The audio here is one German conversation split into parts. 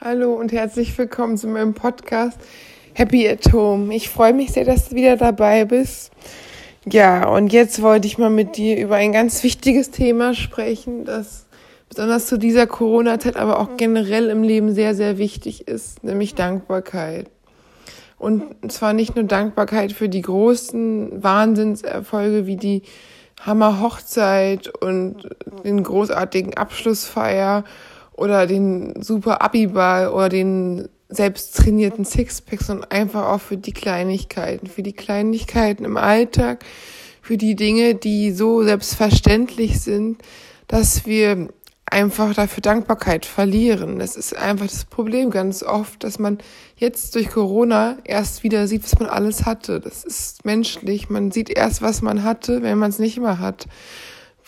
Hallo und herzlich willkommen zu meinem Podcast Happy at Home. Ich freue mich sehr, dass du wieder dabei bist. Ja, und jetzt wollte ich mal mit dir über ein ganz wichtiges Thema sprechen, das besonders zu dieser Corona-Zeit, aber auch generell im Leben sehr, sehr wichtig ist, nämlich Dankbarkeit. Und zwar nicht nur Dankbarkeit für die großen Wahnsinnserfolge wie die Hammer Hochzeit und den großartigen Abschlussfeier oder den super Abiball oder den selbst trainierten Sixpacks, sondern einfach auch für die Kleinigkeiten, für die Kleinigkeiten im Alltag, für die Dinge, die so selbstverständlich sind, dass wir einfach dafür Dankbarkeit verlieren. Das ist einfach das Problem ganz oft, dass man jetzt durch Corona erst wieder sieht, was man alles hatte. Das ist menschlich. Man sieht erst, was man hatte, wenn man es nicht mehr hat.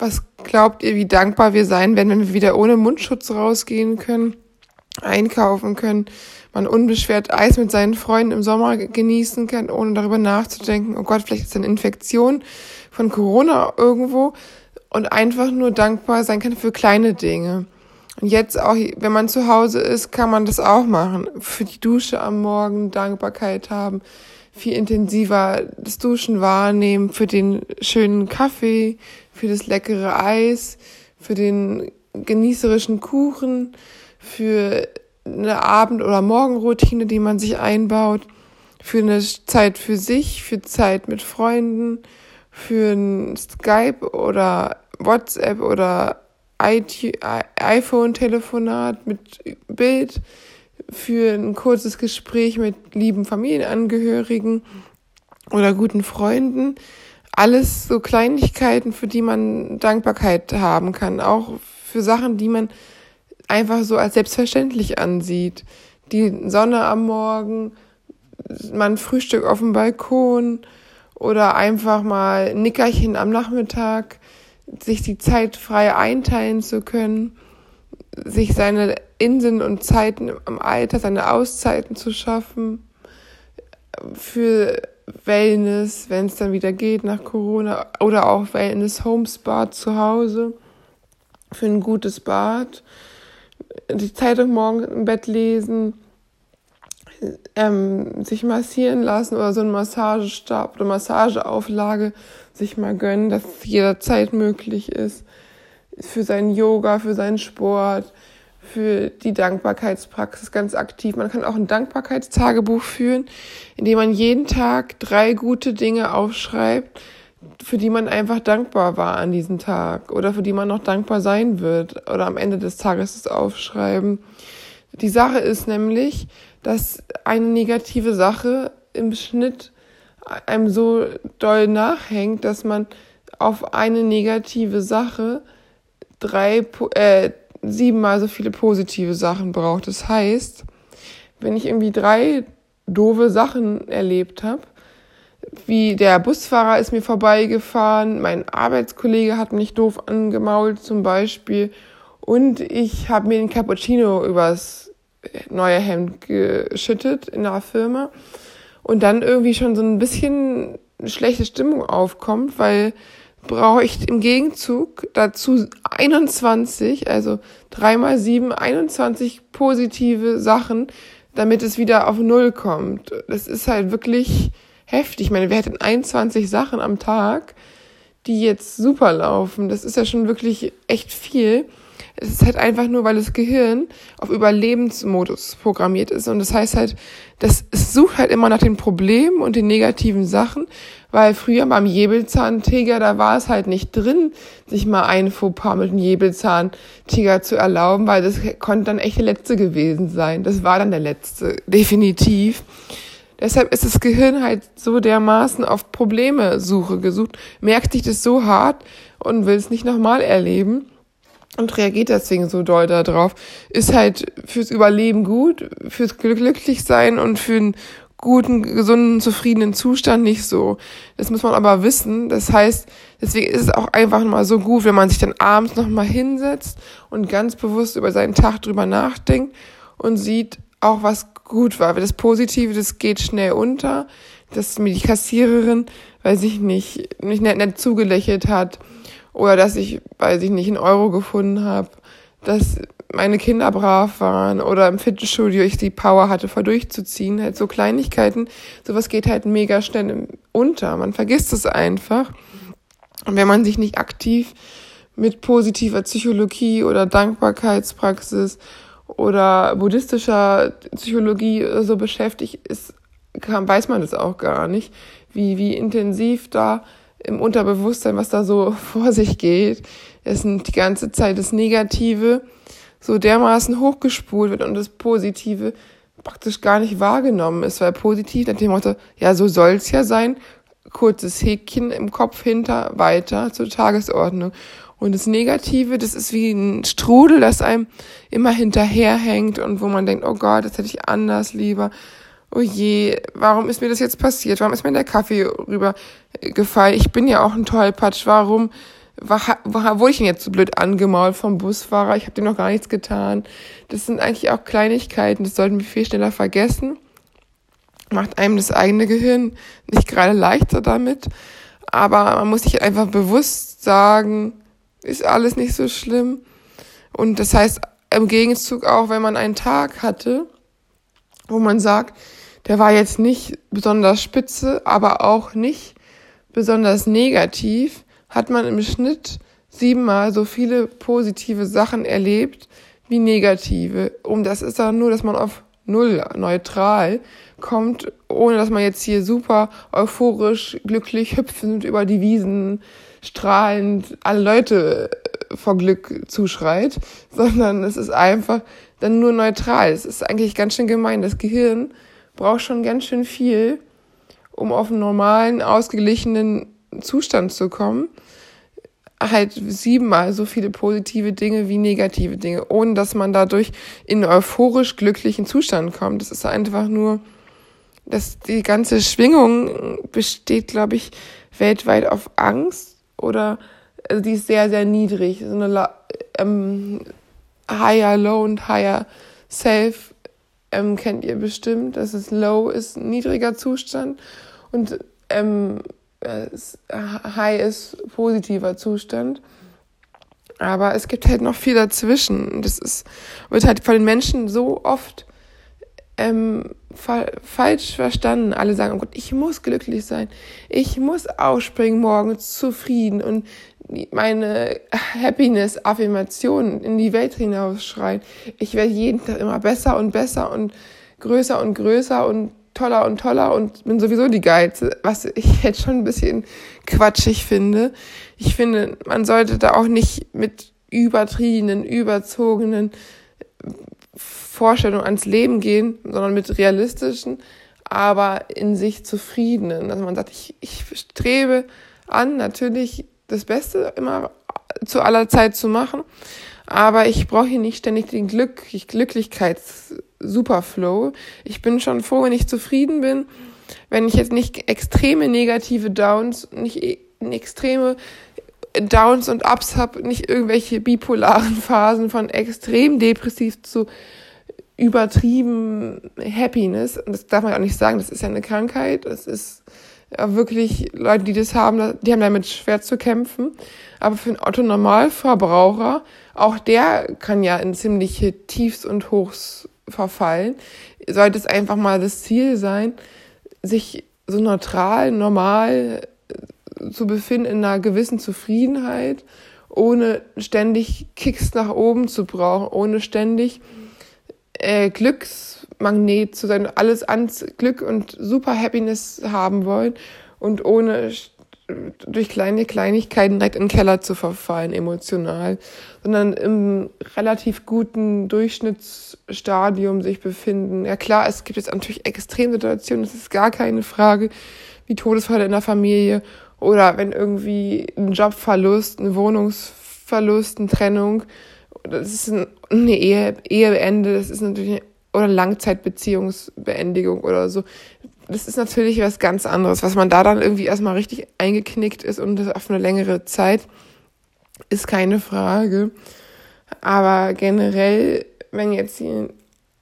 Was glaubt ihr, wie dankbar wir sein werden, wenn wir wieder ohne Mundschutz rausgehen können, einkaufen können, man unbeschwert Eis mit seinen Freunden im Sommer genießen kann, ohne darüber nachzudenken, oh Gott, vielleicht ist eine Infektion von Corona irgendwo und einfach nur dankbar sein kann für kleine Dinge. Und jetzt auch, wenn man zu Hause ist, kann man das auch machen. Für die Dusche am Morgen Dankbarkeit haben, viel intensiver das Duschen wahrnehmen, für den schönen Kaffee, für das leckere Eis, für den genießerischen Kuchen, für eine Abend- oder Morgenroutine, die man sich einbaut, für eine Zeit für sich, für Zeit mit Freunden, für ein Skype oder WhatsApp oder iPhone-Telefonat mit Bild, für ein kurzes Gespräch mit lieben Familienangehörigen oder guten Freunden. Alles so Kleinigkeiten, für die man Dankbarkeit haben kann. Auch für Sachen, die man einfach so als selbstverständlich ansieht. Die Sonne am Morgen, man Frühstück auf dem Balkon oder einfach mal Nickerchen am Nachmittag, sich die Zeit frei einteilen zu können sich seine Inseln und Zeiten im Alter, seine Auszeiten zu schaffen für Wellness, wenn es dann wieder geht nach Corona oder auch Wellness Homes Bad zu Hause für ein gutes Bad, die Zeitung morgen im Bett lesen, ähm, sich massieren lassen oder so einen Massagestab oder Massageauflage sich mal gönnen, dass jederzeit möglich ist für seinen Yoga, für seinen Sport, für die Dankbarkeitspraxis ganz aktiv. Man kann auch ein Dankbarkeitstagebuch führen, in dem man jeden Tag drei gute Dinge aufschreibt, für die man einfach dankbar war an diesem Tag oder für die man noch dankbar sein wird oder am Ende des Tages es aufschreiben. Die Sache ist nämlich, dass eine negative Sache im Schnitt einem so doll nachhängt, dass man auf eine negative Sache drei, äh, siebenmal so viele positive Sachen braucht. Das heißt, wenn ich irgendwie drei doofe Sachen erlebt habe, wie der Busfahrer ist mir vorbeigefahren, mein Arbeitskollege hat mich doof angemault zum Beispiel und ich habe mir den Cappuccino übers neue Hemd geschüttet in der Firma und dann irgendwie schon so ein bisschen schlechte Stimmung aufkommt, weil brauche ich im Gegenzug dazu 21, also dreimal sieben, 21 positive Sachen, damit es wieder auf Null kommt. Das ist halt wirklich heftig. Ich meine, wir hätten 21 Sachen am Tag, die jetzt super laufen. Das ist ja schon wirklich echt viel. Es ist halt einfach nur, weil das Gehirn auf Überlebensmodus programmiert ist. Und das heißt halt, das, es sucht halt immer nach den Problemen und den negativen Sachen, weil früher beim Jebelzahntiger, da war es halt nicht drin, sich mal ein Fauxpas mit dem Jebelzahntiger zu erlauben, weil das konnte dann echt der letzte gewesen sein. Das war dann der letzte, definitiv. Deshalb ist das Gehirn halt so dermaßen auf Probleme Suche gesucht, merkt sich das so hart und will es nicht nochmal erleben und reagiert deswegen so doll darauf, ist halt fürs Überleben gut, fürs Glücklichsein und für einen guten, gesunden, zufriedenen Zustand nicht so. Das muss man aber wissen. Das heißt, deswegen ist es auch einfach mal so gut, wenn man sich dann abends nochmal hinsetzt und ganz bewusst über seinen Tag drüber nachdenkt und sieht auch, was gut war. Das Positive, das geht schnell unter, dass mir die Kassiererin, weiß ich nicht, nicht nett, nett zugelächelt hat oder dass ich, weiß ich nicht, einen Euro gefunden habe, dass meine Kinder brav waren oder im Fitnessstudio ich die Power hatte, vor durchzuziehen. Halt so Kleinigkeiten, sowas geht halt mega schnell unter. Man vergisst es einfach. Und wenn man sich nicht aktiv mit positiver Psychologie oder Dankbarkeitspraxis oder buddhistischer Psychologie so beschäftigt ist, kann, weiß man das auch gar nicht, wie, wie intensiv da im Unterbewusstsein, was da so vor sich geht, es die ganze Zeit das Negative so dermaßen hochgespult wird und das Positive praktisch gar nicht wahrgenommen ist, weil positiv nach dem Motto, ja, so soll's ja sein, kurzes Häkchen im Kopf hinter, weiter zur Tagesordnung. Und das Negative, das ist wie ein Strudel, das einem immer hinterherhängt und wo man denkt, oh Gott, das hätte ich anders lieber. Oh je, warum ist mir das jetzt passiert? Warum ist mir der Kaffee rübergefallen? Ich bin ja auch ein Tollpatsch. Warum war, war, wurde ich denn jetzt so blöd angemault vom Busfahrer? Ich habe dem noch gar nichts getan. Das sind eigentlich auch Kleinigkeiten, das sollten wir viel schneller vergessen. Macht einem das eigene Gehirn nicht gerade leichter damit. Aber man muss sich einfach bewusst sagen, ist alles nicht so schlimm. Und das heißt im Gegenzug auch, wenn man einen Tag hatte, wo man sagt, der war jetzt nicht besonders spitze, aber auch nicht besonders negativ, hat man im Schnitt siebenmal so viele positive Sachen erlebt wie negative. Und das ist dann nur, dass man auf null neutral kommt, ohne dass man jetzt hier super euphorisch, glücklich, hüpfend über die Wiesen strahlend alle Leute äh, vor Glück zuschreit, sondern es ist einfach dann nur neutral. Es ist eigentlich ganz schön gemein. Das Gehirn braucht schon ganz schön viel, um auf einen normalen, ausgeglichenen Zustand zu kommen. Halt siebenmal so viele positive Dinge wie negative Dinge, ohne dass man dadurch in euphorisch glücklichen Zustand kommt. Das ist einfach nur, dass die ganze Schwingung besteht, glaube ich, weltweit auf Angst oder also die ist sehr, sehr niedrig. So eine ähm, Higher Low und Higher Self ähm, kennt ihr bestimmt. Das ist Low ist ein niedriger Zustand und ähm, High ist positiver Zustand. Aber es gibt halt noch viel dazwischen. Das ist, wird halt von den Menschen so oft ähm, fa falsch verstanden. Alle sagen, oh Gott, ich muss glücklich sein. Ich muss ausspringen morgens zufrieden und meine Happiness-Affirmationen in die Welt hinausschreien. Ich werde jeden Tag immer besser und besser und größer und größer und toller und toller und bin sowieso die Geilste, was ich jetzt schon ein bisschen quatschig finde. Ich finde, man sollte da auch nicht mit übertriebenen, überzogenen Vorstellungen ans Leben gehen, sondern mit realistischen, aber in sich zufriedenen. Dass man sagt, ich, ich strebe an, natürlich das Beste immer zu aller Zeit zu machen, aber ich brauche hier nicht ständig den Glück, Glücklichkeits-Superflow. Ich bin schon froh, wenn ich zufrieden bin, wenn ich jetzt nicht extreme negative Downs, nicht e, extreme Downs und Ups habe, nicht irgendwelche bipolaren Phasen von extrem depressiv zu übertrieben Happiness. Und das darf man auch nicht sagen, das ist ja eine Krankheit. Das ist ja wirklich Leute, die das haben, die haben damit schwer zu kämpfen. Aber für einen Otto Normalverbraucher, auch der kann ja in ziemliche Tiefs und Hochs verfallen. Sollte es einfach mal das Ziel sein, sich so neutral, normal zu befinden in einer gewissen Zufriedenheit, ohne ständig Kicks nach oben zu brauchen, ohne ständig äh, Glücksmagnet zu sein, alles ans Glück und super Happiness haben wollen und ohne durch kleine Kleinigkeiten direkt in den Keller zu verfallen, emotional, sondern im relativ guten Durchschnittsstadium sich befinden. Ja klar, es gibt jetzt natürlich Extremsituationen, das ist gar keine Frage, wie Todesfall in der Familie oder wenn irgendwie ein Jobverlust, ein Wohnungsverlust, eine Trennung das ist eine Ehe, Eheende, das ist natürlich, oder Langzeitbeziehungsbeendigung oder so. Das ist natürlich was ganz anderes. Was man da dann irgendwie erstmal richtig eingeknickt ist und das auf eine längere Zeit, ist keine Frage. Aber generell, wenn jetzt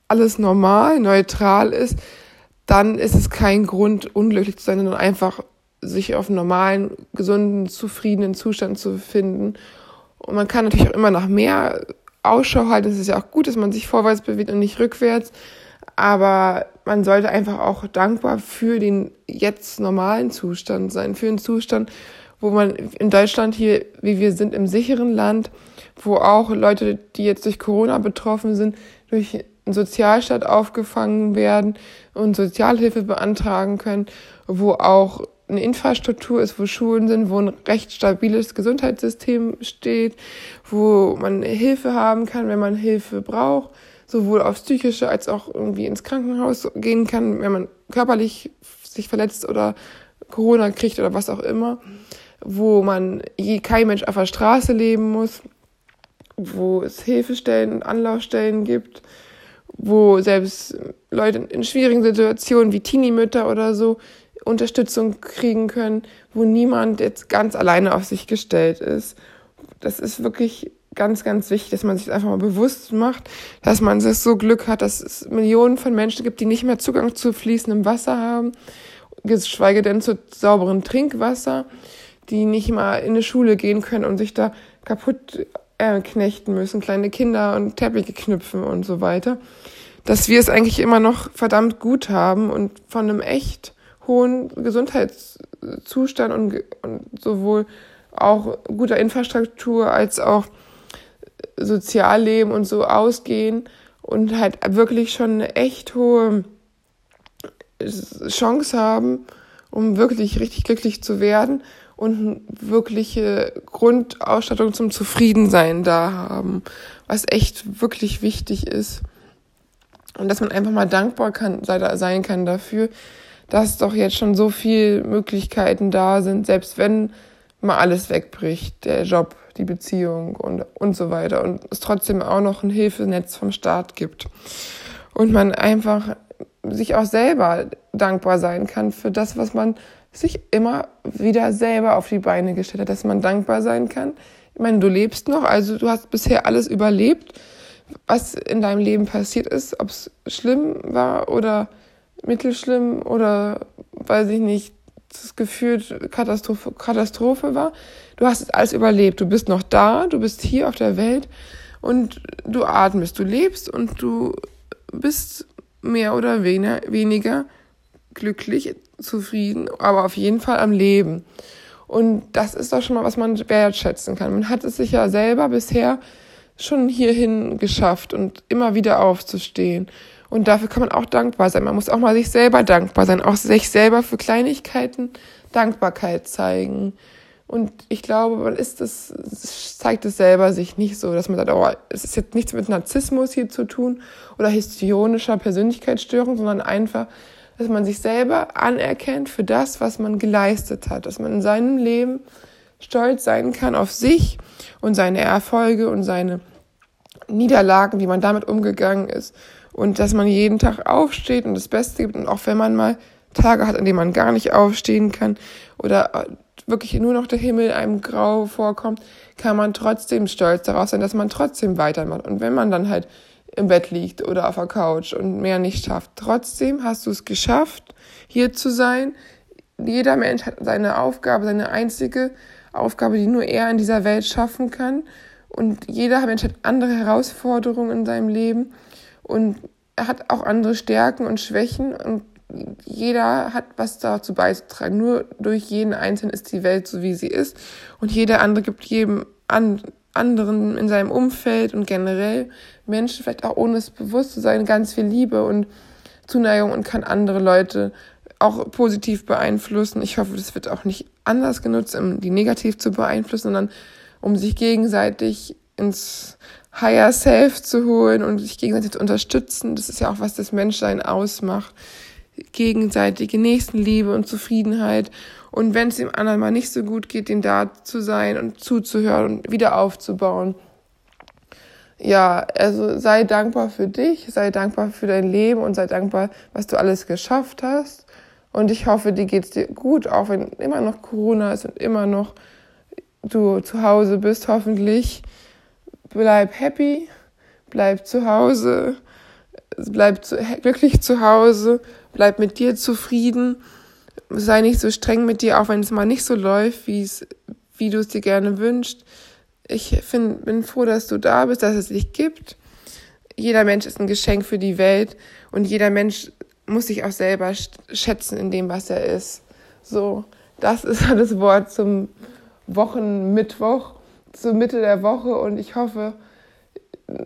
alles normal, neutral ist, dann ist es kein Grund, unglücklich zu sein, sondern einfach sich auf einen normalen, gesunden, zufriedenen Zustand zu befinden und man kann natürlich auch immer nach mehr Ausschau halten. Es ist ja auch gut, dass man sich vorwärts bewegt und nicht rückwärts. Aber man sollte einfach auch dankbar für den jetzt normalen Zustand sein, für den Zustand, wo man in Deutschland hier, wie wir sind, im sicheren Land, wo auch Leute, die jetzt durch Corona betroffen sind, durch einen Sozialstaat aufgefangen werden und Sozialhilfe beantragen können, wo auch eine Infrastruktur ist, wo Schulen sind, wo ein recht stabiles Gesundheitssystem steht, wo man Hilfe haben kann, wenn man Hilfe braucht, sowohl aufs psychische als auch irgendwie ins Krankenhaus gehen kann, wenn man körperlich sich verletzt oder Corona kriegt oder was auch immer, wo man kein Mensch auf der Straße leben muss, wo es Hilfestellen und Anlaufstellen gibt, wo selbst Leute in schwierigen Situationen wie Teenie-Mütter oder so Unterstützung kriegen können, wo niemand jetzt ganz alleine auf sich gestellt ist. Das ist wirklich ganz, ganz wichtig, dass man sich einfach mal bewusst macht, dass man das so Glück hat, dass es Millionen von Menschen gibt, die nicht mehr Zugang zu fließendem Wasser haben, geschweige denn zu sauberem Trinkwasser, die nicht mal in eine Schule gehen können und sich da kaputt äh, knechten müssen, kleine Kinder und Teppiche knüpfen und so weiter. Dass wir es eigentlich immer noch verdammt gut haben und von einem echt hohen Gesundheitszustand und, und sowohl auch guter Infrastruktur als auch Sozialleben und so ausgehen und halt wirklich schon eine echt hohe Chance haben, um wirklich richtig glücklich zu werden und wirkliche Grundausstattung zum Zufriedensein da haben, was echt wirklich wichtig ist. Und dass man einfach mal dankbar kann, sein kann dafür, dass doch jetzt schon so viele Möglichkeiten da sind, selbst wenn mal alles wegbricht, der Job, die Beziehung und, und so weiter und es trotzdem auch noch ein Hilfenetz vom Staat gibt. Und man einfach sich auch selber dankbar sein kann für das, was man sich immer wieder selber auf die Beine gestellt hat, dass man dankbar sein kann. Ich meine, du lebst noch, also du hast bisher alles überlebt, was in deinem Leben passiert ist, ob es schlimm war oder mittelschlimm oder weiß ich nicht, das gefühlt Katastrophe, Katastrophe war. Du hast es alles überlebt. Du bist noch da, du bist hier auf der Welt und du atmest, du lebst und du bist mehr oder weniger, weniger glücklich, zufrieden, aber auf jeden Fall am Leben. Und das ist doch schon mal, was man wertschätzen kann. Man hat es sich ja selber bisher schon hierhin geschafft und immer wieder aufzustehen. Und dafür kann man auch dankbar sein. Man muss auch mal sich selber dankbar sein, auch sich selber für Kleinigkeiten Dankbarkeit zeigen. Und ich glaube, man ist das, zeigt es selber sich nicht so, dass man sagt, oh, es ist jetzt nichts mit Narzissmus hier zu tun oder histrionischer Persönlichkeitsstörung, sondern einfach, dass man sich selber anerkennt für das, was man geleistet hat, dass man in seinem Leben stolz sein kann auf sich und seine Erfolge und seine Niederlagen, wie man damit umgegangen ist. Und dass man jeden Tag aufsteht und das Beste gibt. Und auch wenn man mal Tage hat, an denen man gar nicht aufstehen kann oder äh, wirklich nur noch der Himmel einem grau vorkommt, kann man trotzdem stolz darauf sein, dass man trotzdem weitermacht. Und wenn man dann halt im Bett liegt oder auf der Couch und mehr nicht schafft, trotzdem hast du es geschafft, hier zu sein. Jeder Mensch hat seine Aufgabe, seine einzige Aufgabe, die nur er in dieser Welt schaffen kann. Und jeder Mensch hat andere Herausforderungen in seinem Leben und er hat auch andere Stärken und Schwächen und jeder hat was dazu beizutragen. Nur durch jeden Einzelnen ist die Welt so, wie sie ist. Und jeder andere gibt jedem an, anderen in seinem Umfeld und generell Menschen, vielleicht auch ohne es bewusst zu sein, ganz viel Liebe und Zuneigung und kann andere Leute auch positiv beeinflussen. Ich hoffe, das wird auch nicht anders genutzt, um die negativ zu beeinflussen, sondern um sich gegenseitig ins Higher Self zu holen und sich gegenseitig zu unterstützen. Das ist ja auch, was das Menschsein ausmacht gegenseitige Nächstenliebe und Zufriedenheit. Und wenn es dem anderen mal nicht so gut geht, den da zu sein und zuzuhören und wieder aufzubauen. Ja, also sei dankbar für dich, sei dankbar für dein Leben und sei dankbar, was du alles geschafft hast. Und ich hoffe, dir geht's dir gut, auch wenn immer noch Corona ist und immer noch du zu Hause bist, hoffentlich. Bleib happy, bleib zu Hause, bleib glücklich zu Hause bleib mit dir zufrieden, sei nicht so streng mit dir, auch wenn es mal nicht so läuft, wie es, wie du es dir gerne wünschst. Ich find, bin froh, dass du da bist, dass es dich gibt. Jeder Mensch ist ein Geschenk für die Welt und jeder Mensch muss sich auch selber schätzen in dem, was er ist. So, das ist das Wort zum Wochenmittwoch, zur Mitte der Woche und ich hoffe,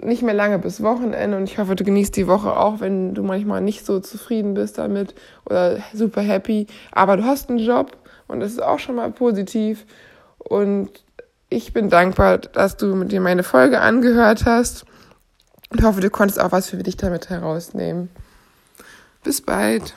nicht mehr lange bis Wochenende und ich hoffe, du genießt die Woche auch, wenn du manchmal nicht so zufrieden bist damit oder super happy. Aber du hast einen Job und das ist auch schon mal positiv. Und ich bin dankbar, dass du mit dir meine Folge angehört hast und hoffe, du konntest auch was für dich damit herausnehmen. Bis bald.